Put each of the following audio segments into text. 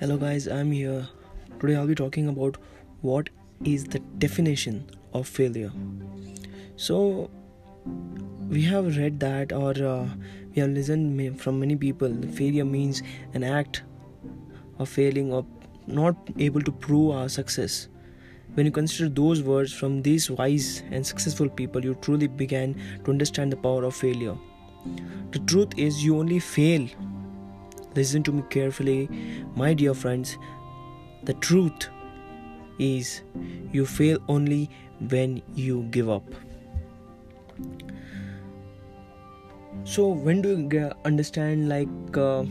Hello, guys, I'm here. Today, I'll be talking about what is the definition of failure. So, we have read that, or uh, we have listened from many people, failure means an act of failing or not able to prove our success. When you consider those words from these wise and successful people, you truly began to understand the power of failure. The truth is, you only fail Listen to me carefully, my dear friends. The truth is, you fail only when you give up. So, when do you understand like uh,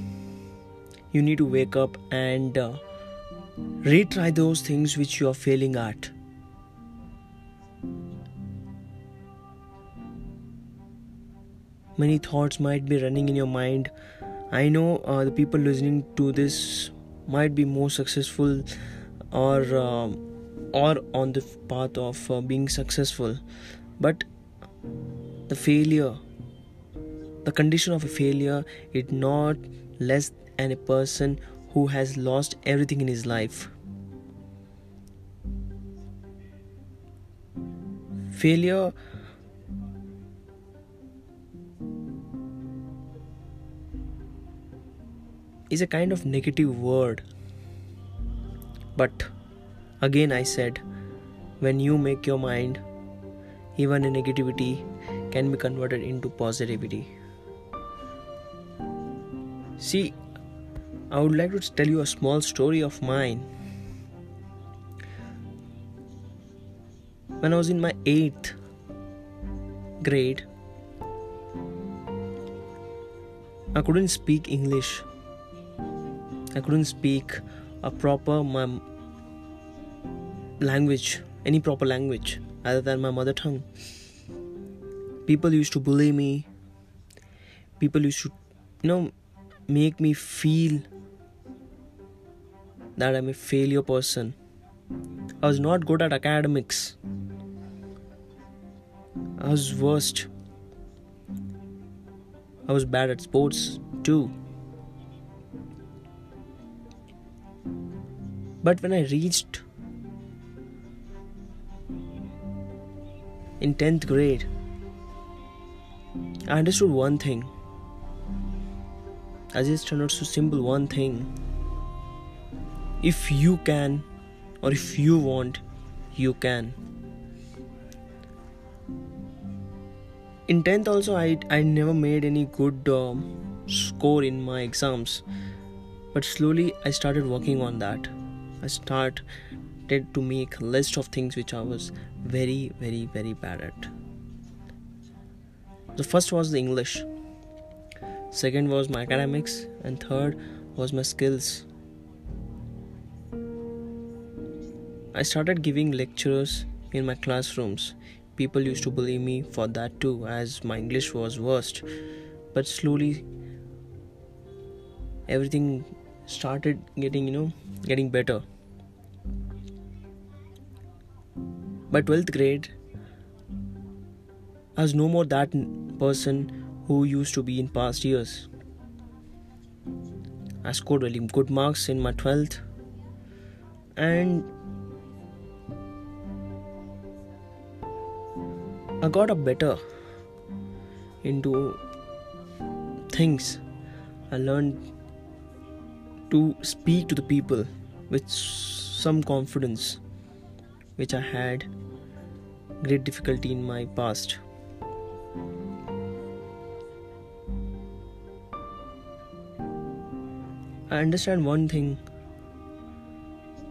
you need to wake up and uh, retry those things which you are failing at? Many thoughts might be running in your mind I know uh, the people listening to this might be more successful or uh, or on the path of uh, being successful, but the failure, the condition of a failure, is not less than a person who has lost everything in his life. Failure is a kind of negative word. But again, I said, when you make your mind, even a negativity can be converted into positivity. See, I would like to tell you a small story of mine. When I was in my eighth grade, I couldn't speak English I couldn't speak a proper my language, any proper language other than my mother tongue. People used to bully me. People used to, you know, make me feel that I'm a failure person. I was not good at academics. I was worst. I was bad at sports too. But when I reached in 10th grade, I understood one thing. I just so simple one thing. If you can, or if you want, you can. In 10th, also, I, I never made any good um, score in my exams, but slowly I started working on that. I started to make a list of things which I was very, very, very bad at. The first was the English, second was my academics, and third was my skills. I started giving lectures in my classrooms. People used to bully me for that too, as my English was worst. But slowly, everything started getting you know getting better. By 12th grade i was no more that person who used to be in past years. I scored really good marks in my 12th and i got up better into things. I learned to speak to the people with some confidence which I had great difficulty in my past. I understand one thing.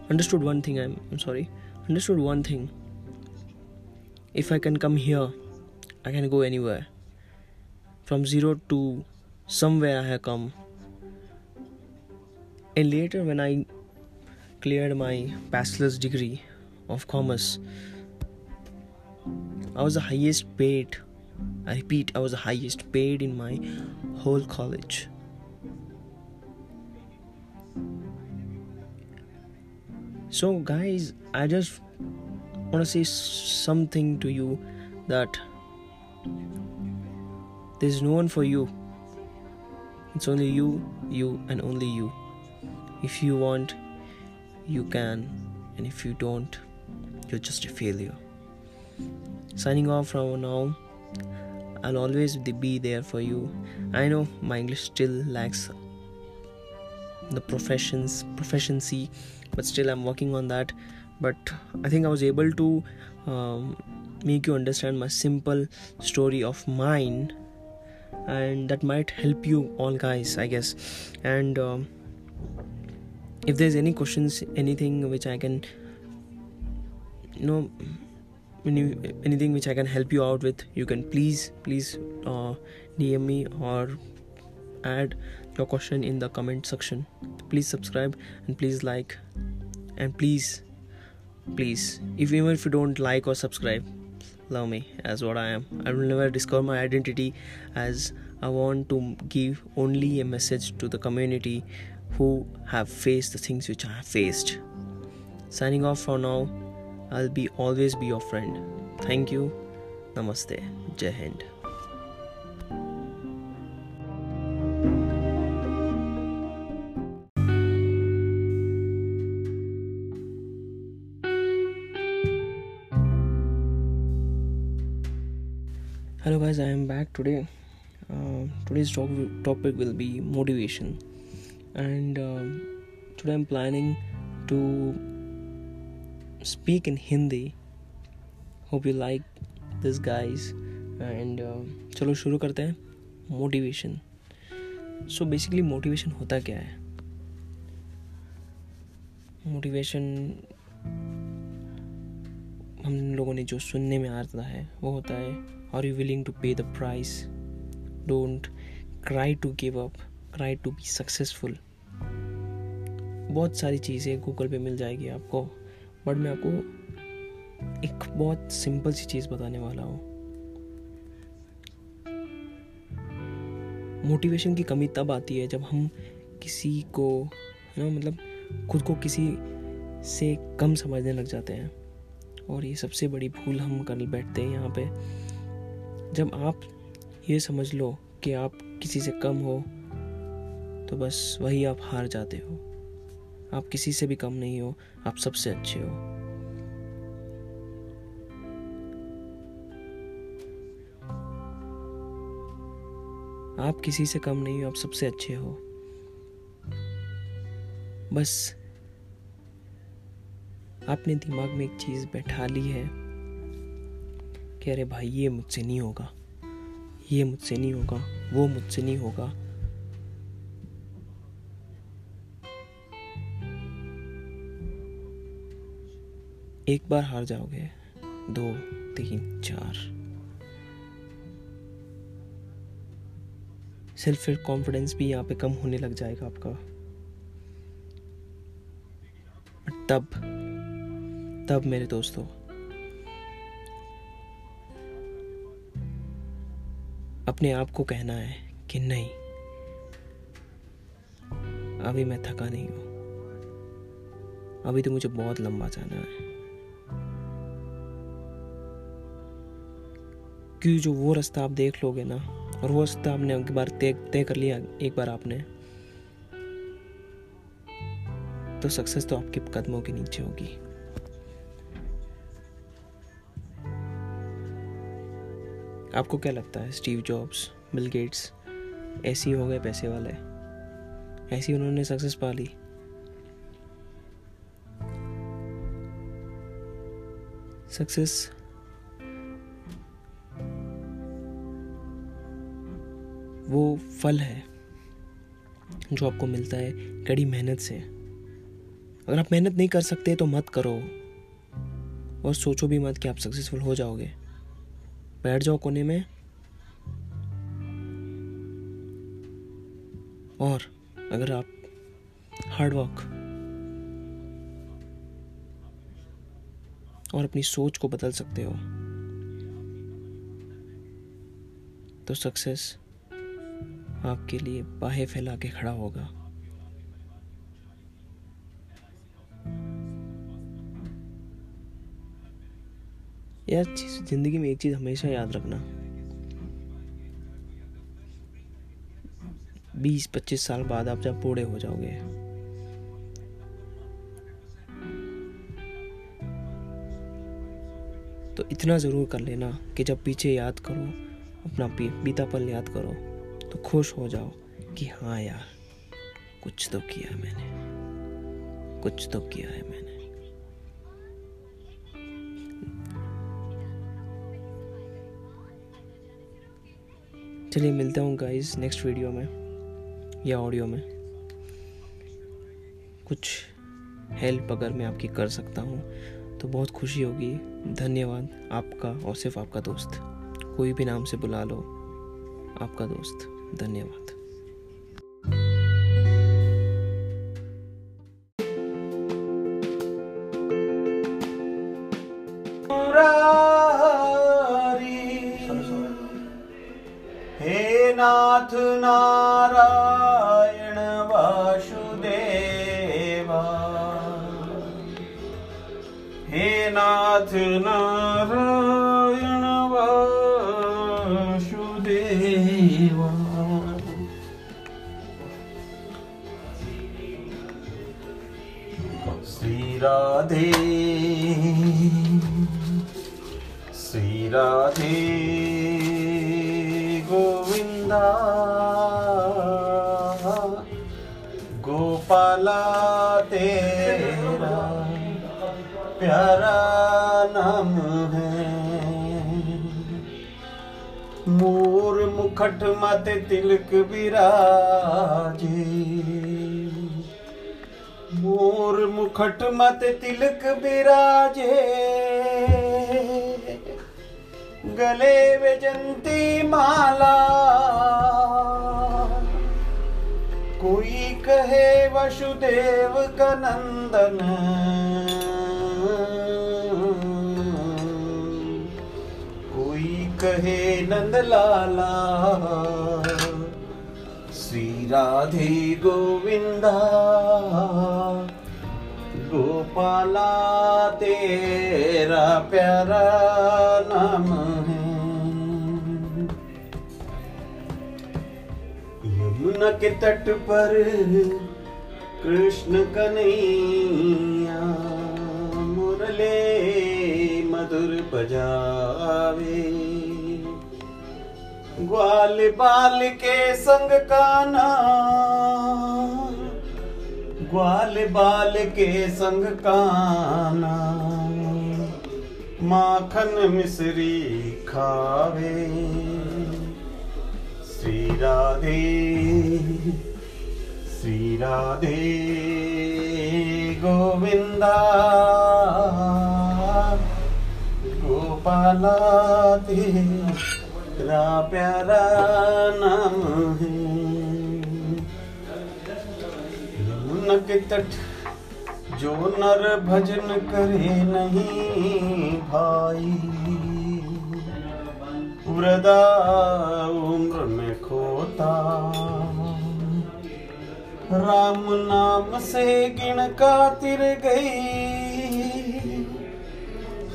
Understood one thing. I'm, I'm sorry. Understood one thing. If I can come here, I can go anywhere. From zero to somewhere I have come and later when i cleared my bachelor's degree of commerce i was the highest paid i repeat i was the highest paid in my whole college. So guys i just want to say something to you that there's no one for you. It's only you you and only you if you want you can. And if you don't you're just a failure signing off from now i'll always be there for you. I know my english still lacks the professions proficiency but still i'm working on that. But i think i was able to um, make you understand my simple story of mine and that might help you all guys i guess. And um, if there's any questions anything which i can you know any, anything which i can help you out with you can please please uh, dm me or add your question in the comment section. Please subscribe and please like. And please please if even if you don't like or subscribe love me as what i am. I will never discover my identity as i want to give only a message to the community who have faced the things which i have faced. Signing off for now i'll be always be your friend. Thank you. Namaste. Jai hind. Hello guys i am back today. Uh, today's topic will be motivation and uh, today i'm planning to speak in hindi hope you like this guys and uh, चलो शुरू करते हैं motivation so basically motivation होता क्या है motivation हम लोगों ने जो सुनने में आता है वो होता है are you willing to pay the price don't cry to give up cry to be successful. बहुत सारी चीज़ें गूगल पे मिल जाएगी आपको बट मैं आपको एक बहुत सिंपल सी चीज़ बताने वाला हूँ। मोटिवेशन की कमी तब आती है जब हम किसी को है ना मतलब खुद को किसी से कम समझने लग जाते हैं। और ये सबसे बड़ी भूल हम कर बैठते हैं यहाँ पे। जब आप ये समझ लो कि आप किसी से कम हो तो बस वही आप हार जाते हो। आप किसी से भी कम नहीं हो, आप सबसे अच्छे हो। आप किसी से कम नहीं हो, आप सबसे अच्छे हो। बस आपने दिमाग में एक चीज़ बैठा ली है कि अरे भाई, ये मुझसे नहीं होगा। ये मुझसे नहीं होगा, वो मुझसे नहीं होगा। एक बार हार जाओगे। दो, तीन, चार। सेल्फ कॉन्फिडेंस भी यहाँ पे कम होने लग जाएगा आपका। तब तब मेरे दोस्तों, अपने आप को कहना है कि नहीं, अभी मैं थका नहीं हूँ। अभी तो मुझे बहुत लंबा जाना है। क्योंकि जो वो रास्ता आप देख लोगे ना, और वो रास्ता आपने एक बार तय तय कर लिया एक बार आपने तो सक्सेस तो आपके कदमों के नीचे होगी। आपको क्या लगता है स्टीव जॉब्स बिल गेट्स ऐसे ही हो गए पैसे वाले? ऐसी उन्होंने सक्सेस पा ली? सक्सेस फल है जो आपको मिलता है, कड़ी मेहनत से। अगर आप मेहनत नहीं कर सकते तो मत करो। और सोचो भी मत कि आप सक्सेसफुल हो जाओगे। बैठ जाओ कोने में। और अगर आप हार्ड वर्क और अपनी सोच को बदल सकते हो तो सक्सेस आपके लिए बाहें फैला के खड़ा होगा। यार ज़िंदगी में एक चीज़ हमेशा याद रखना। बीस पच्चीस साल बाद आप जब बूढ़े हो जाओगे तो इतना ज़रूर कर लेना कि जब पीछे याद करो, अपना बीता पल याद करो। तो खुश हो जाओ कि हाँ यार, कुछ तो किया मैंने। कुछ तो किया है मैंने। चलिए मिलता हूँ गाइस नेक्स्ट वीडियो में या ऑडियो में। कुछ हेल्प अगर मैं आपकी कर सकता हूँ तो बहुत खुशी होगी। धन्यवाद आपका और सिर्फ़ आपका दोस्त। कोई भी नाम से बुला लो, आपका दोस्त। धन्यवाद। हे नाथ नारायण वासुदेवा हे नाथ नारायण गोविंदा। गोपाला तेरा प्यारा नाम है। मोर मुखट मत तिलक विराजे मोर मुखट मत तिलक विराजे गले विजंती माला। कोई कहे वसुदेव का नंदन कोई कहे नंद लाला श्री राधे गोविंदा। गोपाला, तेरा प्यारा नाम। यमुना के तट पर कृष्ण कन्हैया मुरले मधुर बजावे। ग्वाल बाल के संग काना, ग्वाल बाल के संग काना, माखन मिश्री खावे। राधे श्री राधे गोविंदा गोपाला तेरा प्यारा नाम है। तट जो नर भजन करे नहीं भाई। वृदा उम्र में खोता। राम नाम से गिण का तिर गई।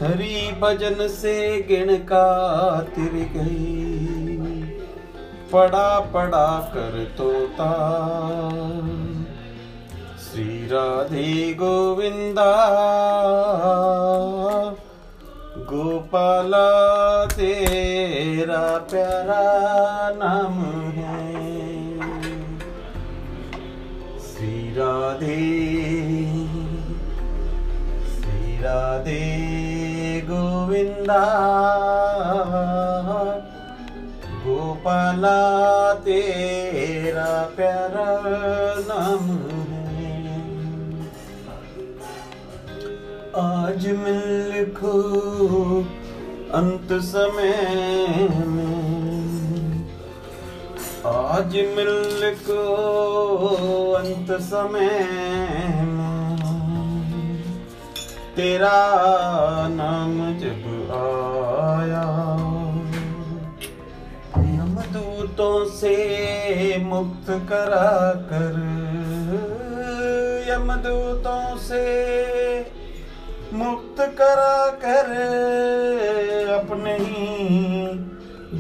हरि भजन से गिण का तिर गई। पड़ा पड़ा कर तोता। श्री राधे गोविंदा। गोपाला तेरा प्यारा नाम है। श्री राधे श्री राधे गोविंदा। गोपाला, तेरा प्यारा नाम है। आज मिल खो अंत समय में। आज मिल को अंत समय में। तेरा नाम जब आया यमदूतों से मुक्त करा कर यमदूतों से मुक्त करा कर अपने ही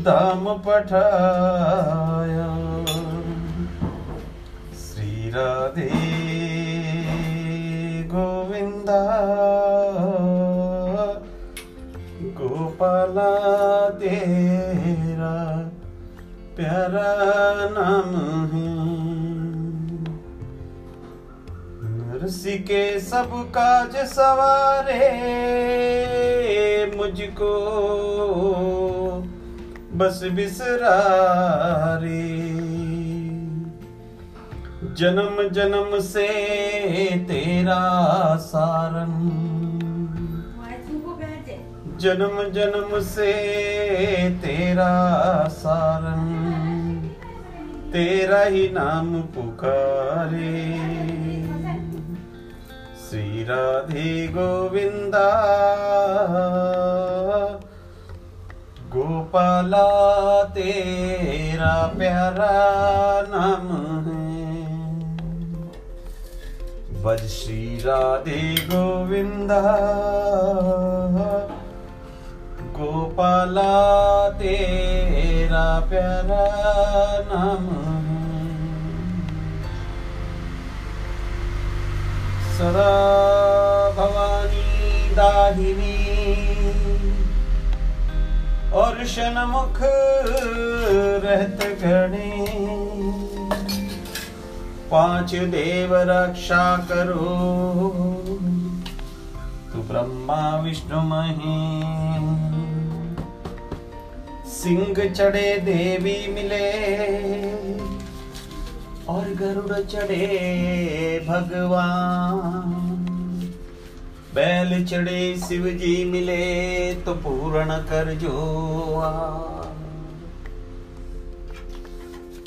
दाम पठाया। श्री राधे गोविंदा, गोपाला तेरा प्यारा नाम है। के सब काज सवारे मुझको। बस बिसरा रे जन्म जन्म से तेरा सारन। जन्म जन्म से तेरा सारन। तेरा ही नाम पुकारे। श्री राधे गोविंदा गोपाला, तेरा प्यारा नाम है। बज श्री राधे गोविंदा गोपाला, तेरा प्यारा नाम सदा भवानी दाहिनी और शनमुख रहत गणे। पाँच देव रक्षा करो। तू ब्रह्मा, विष्णु, मही। सिंह चढ़े देवी मिले। और गरुड़ चढ़े भगवान। बैल चढ़े शिव जी मिले तो पूर्ण कर जो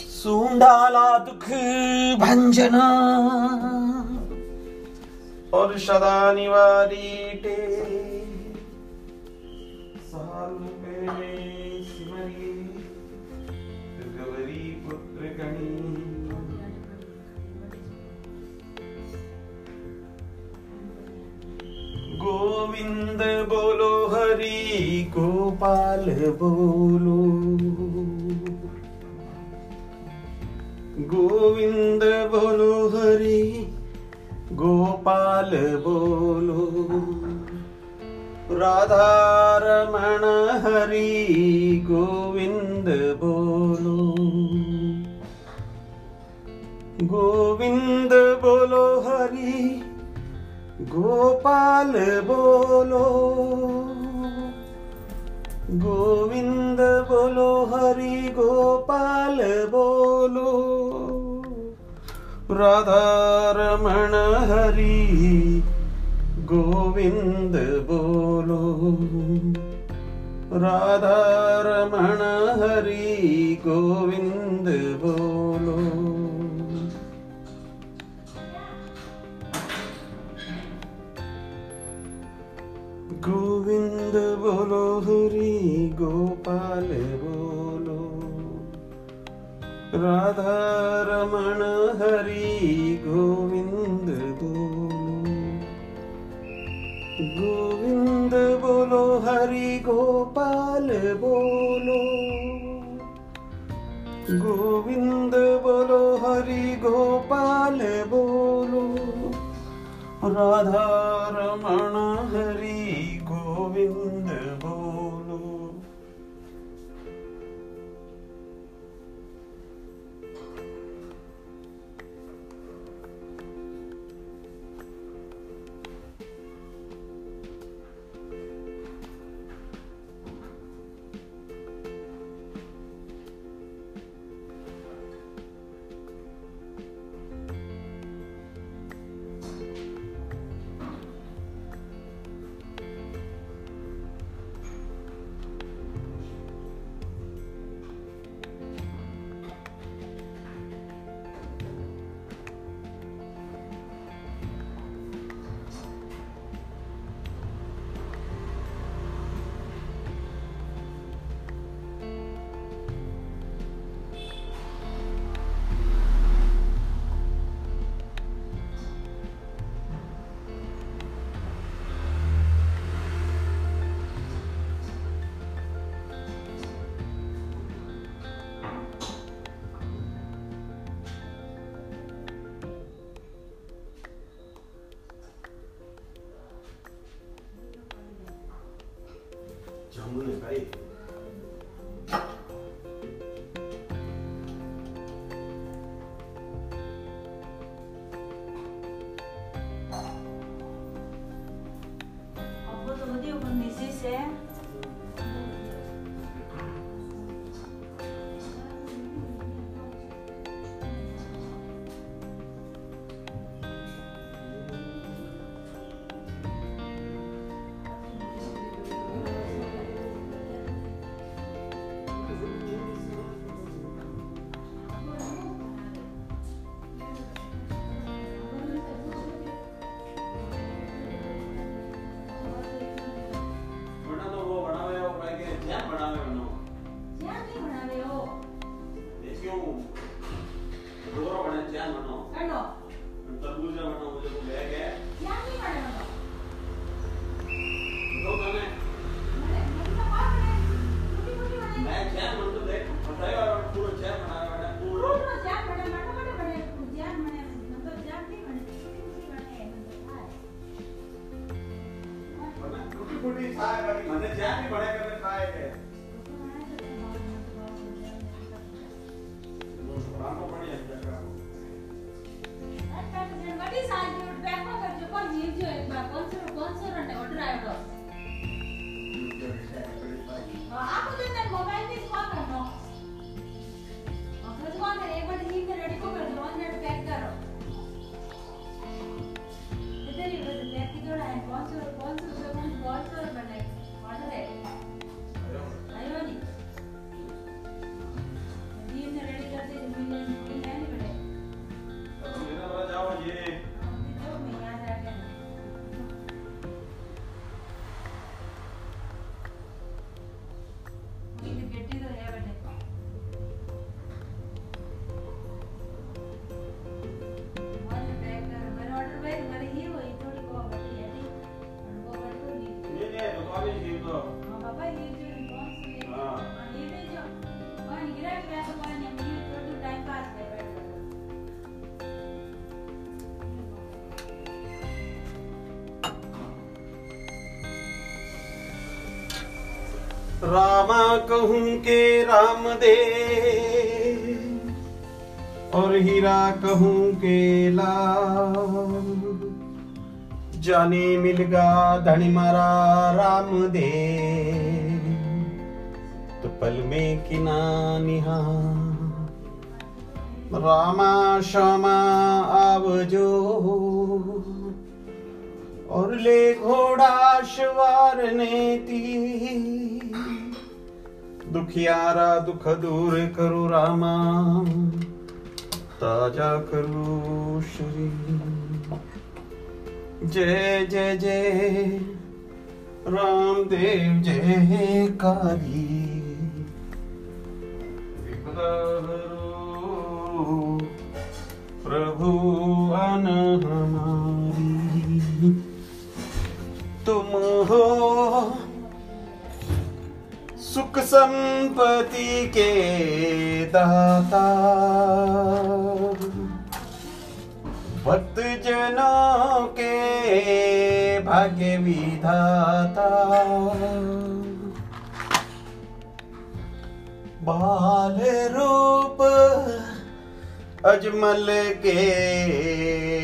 सूंडाला दुख भंजना। और सदा निवारी टे। गोविंद बोलो हरि गोपाल बोलो गोविंद बोलो हरि गोपाल बोलो राधा रमण हरि गोविंद बोलो गोविंद बोलो हरि गोपाल बोलो। गोविंद बोलो, हरि गोपाल बोलो। राधा रमण हरि गोविंद बोलो। राधा रमण हरि गोविंद बोलो। गोविंद बोलो हरि गोपाल बोलो। राधा रमण हरि गोविंद बोलो। गोविंद बोलो, हरि गोपाल बोलो। गोविंद बोलो, हरि गोपाल बोलो। राधा रमण हरि गोविंद कहूँ के राम दे। और हीरा कहूँ के लाल। जाने मिलगा धनी मारा राम दे। तो पल में किना निहा। रामा श्यामा आवजो और ले घोड़ा शवार नेती दुखियारा दुख दूर करो रामा। ताज़ा करो शरीर। जय जय जय। रामदेव जय कारी प्रभु अन हमारी तुम हो सुख संपत्ति के दाता। भक्त जनों के भाग्य विधाता बाल रूप अजमल के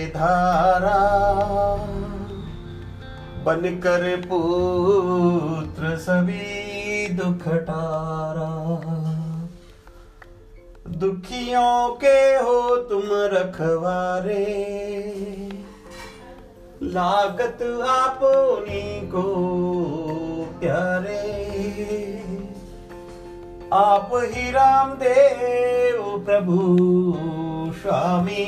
धारा। बनकर पुत्र सभी दुख टारा दुखियों के हो तुम रखवारे। लागत आपनी को प्यारे। आप ही राम देव प्रभु स्वामी।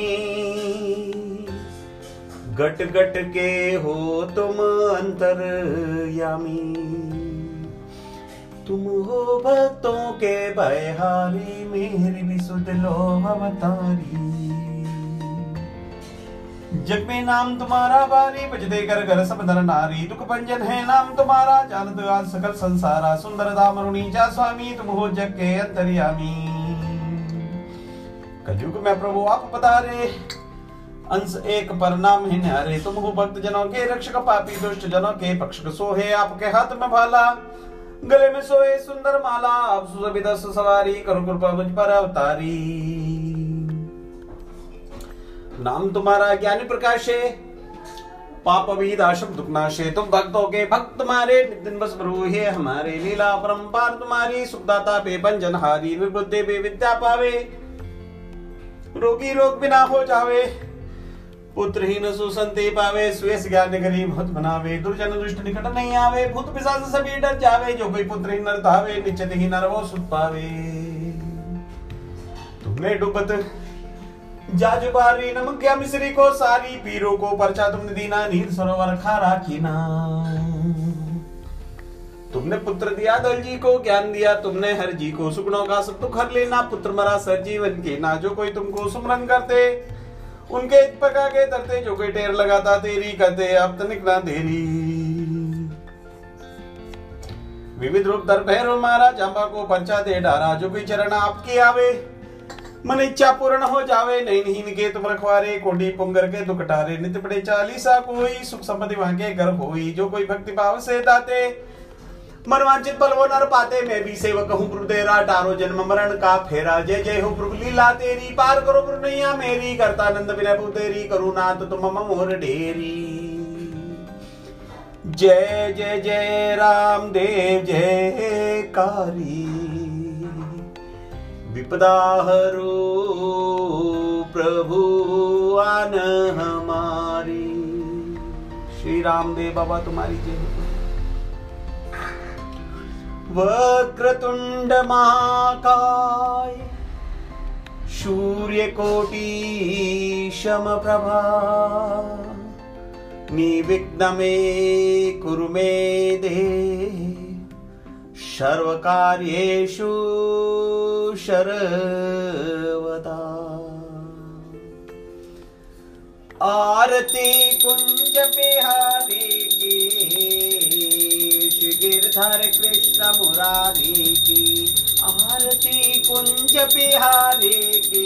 गट गट के हो तुम अंतरयामी। तुम हो भक्तों के बहारी मेरी भी सुध लो अवतारी। जग में नाम तुम्हारा बारी बजते कर घर सब नर नारी। दुख भंजन है नाम तुम्हारा, जानत आज सकल संसारा। सुंदर दाम रुणीचा स्वामी, तुम हो जग के अंतर्यामी। कलयुग में प्रभु आप पधारे, अंश एक पर नाम है न्यारे तुम हो भक्त जनों के, रक्षक पापी, दुष्ट जनों के, पक्षक सोहे आपके हाथ में भाला। गले में सोए सुंदर माला, आप सुसभित सवारी करो कृपा मुझ पर अवतारी। नाम तुम्हारा ज्ञानी प्रकाश है पाप विदाशम दुख नाशे तुम भक्तों के भक्त तुम्हारे दिन बस प्रभु है हमारे। लीला परम्पार तुम्हारी, सुखदाता पे भंजन हारी विबुद्धि पे विद्या पावे। रोगी रोग बिना हो जावे। पुत्रहीन सुसंते पावे स्वेश ज्ञान गरीब भूत बनावे, दुर्जन दुष्ट निकट नहीं आवे, भूत पिशाच सभी डर जावे, जो कोई पुत्रहीन नर धावे, निश्चित ही नर वो सुख पावे। तुमने डूबत जाजुबारी नमक्या मिश्री को सारी, पीरों को परचा तुमने दीना, नील सरोवर खारा कीना। तुमने पुत्र दिया, दल जी को ज्ञान दिया, तुमने हर जी को सुगुणों का सब हर लेना, पुत्र मरा सर जीवन के ना, जो कोई तुमको सुमरन करते उनके पका के तरते जो कोई टेर लगाता तेरी कहते अब तनिक ना देरी। विविध रूप दर भैरव मारा चंबा को पंचा दे डारा, जो कोई चरण आपके आवे। मन इच्छा पूर्ण हो जावे नहीं नहीं निके तुम रखवारे कोडी पुंगर के दुकटारे नित पड़े चालीसा कोई, सुख संपत्ति वहाँ के घर होई, जो कोई भक्ति भाव से दाते। मनवांचित बल वो नर पाते, मैं भी सेवक हूँ प्रभु तेरा टारो जन्म मरण का फेरा। जय जय हो प्रभु लीला तेरी। पार करो प्रभु नैया मेरी। करता नंद विनय प्रभु तेरी। करुणा तो तुम मोर डेरी। जय जय जय राम देव जय कारी विपदा हरो प्रभु आन हमारी। श्री रामदेव बाबा तुम्हारी जय वक्रतुण्डमाकाय सूर्यकोटीशमप्रभा। निविघ्नमे कुरु मे देहे। सर्वकार्येषु शरवता आरती कुञ्जपेहादि गिरधर कृष्ण मुरारी की आरती कुंज बिहारी की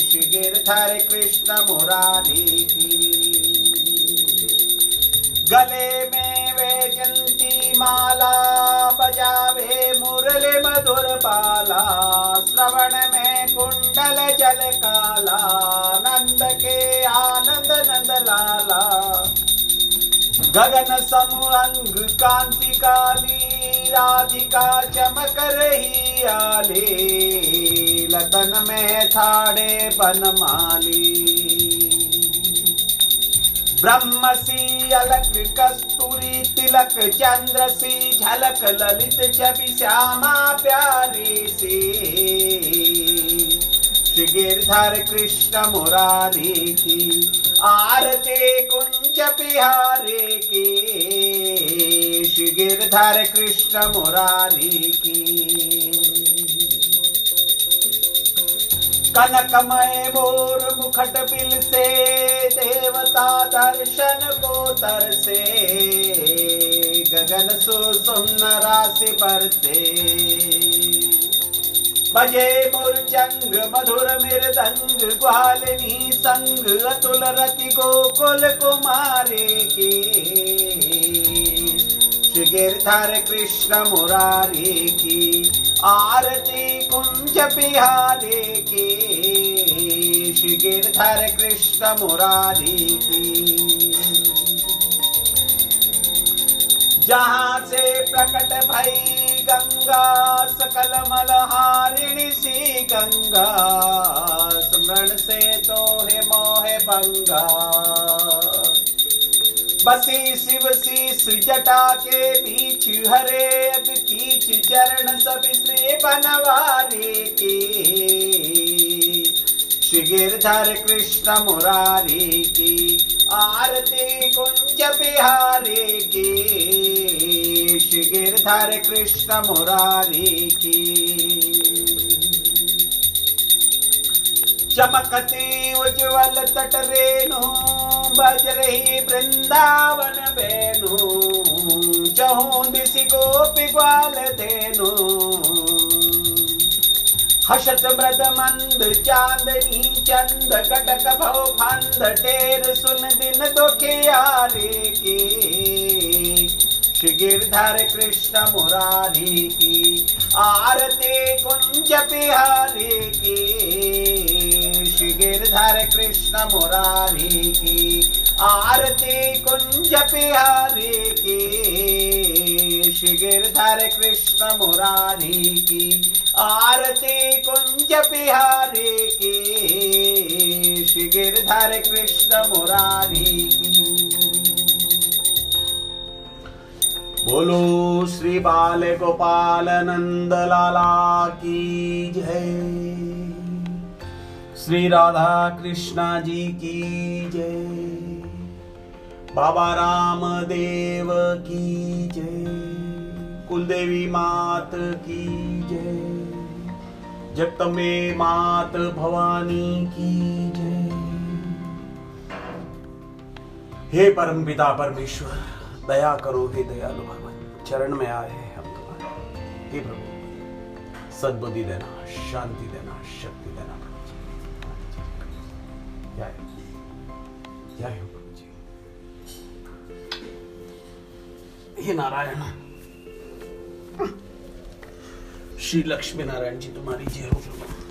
श्री गिरधर कृष्ण मुरारी की गले में वे जंती माला, बजावे मुरली मधुर बाला, श्रवण में कुंडल जल काला नंद के आनंद नंद लाला गगन सम अंग कांति काली राधिका चमक रही आले लतन में थाड़े बनमाली ब्रह्म सी अलक कस्तूरी तिलक चंद्र सी झलक ललित छवि श्यामा प्यारी सी श्री गिरधर कृष्ण मुरारी की आरती कुंज बिहारी की श्री गिरधर कृष्ण मुरारी की। कनकमय मोर मुखट बिल से, देवता दर्शन को तरसे गगन सुन राशि पर से। बजे मुरचंग मधुर मृदंग ग्वालिनी संग, अतुल रति गोकुल कुमारी की। गिरधर कृष्ण मुरारी की, आरती कुंज बिहारी की। श्री गिरधर कृष्ण मुरारी की। जहाँ से प्रकट भई गंगा, सकल मलहारिणी सी गंगा, स्मरण से तो है मोहे बंगा। बसी शिव शीस जटा के बीच हरे अग कीच चरण सब श्री बनवारी की। श्री गिरधर कृष्ण मुरारी की, आरती कुंज गिरधर कृष्ण मुरारी की। चमकती उज्जवल तट रेणु, बज रही वृंदावन बेनु चहु दिशि गोपी ग्वाल धेनु। हसत मृद मंद चांदनी चंद कटक भव फंद, टेर सुन दिन दुखियारी की। श्री गिरधर कृष्ण मुरारी की, आरती कुंज बिहारी की। श्री गिरधर कृष्ण मुरारी की, आरती कुंज बिहारी की। श्री गिरधर कृष्ण मुरारी की, आरती कुंज बिहारी की। श्री गिरधर कृष्ण मुरारी की। बोलो श्री बाल गोपाल नंद लाला की जय। श्री राधा कृष्णा जी की जय। बाबा राम देव की जय। कुलदेवी मात की जय। जगत में मात भवानी की जय। हे परम पिता परमेश्वर दया करो, हे दयालु भगवान। चरण में आए हैं हम तुम्हारे। हे प्रभु, सद्बुद्धि देना, शांति देना, शक्ति देना, प्रभु जी। जय जय हो प्रभु जी? हे नारायण, श्री लक्ष्मी नारायण जी, तुम्हारी जय हो प्रभु।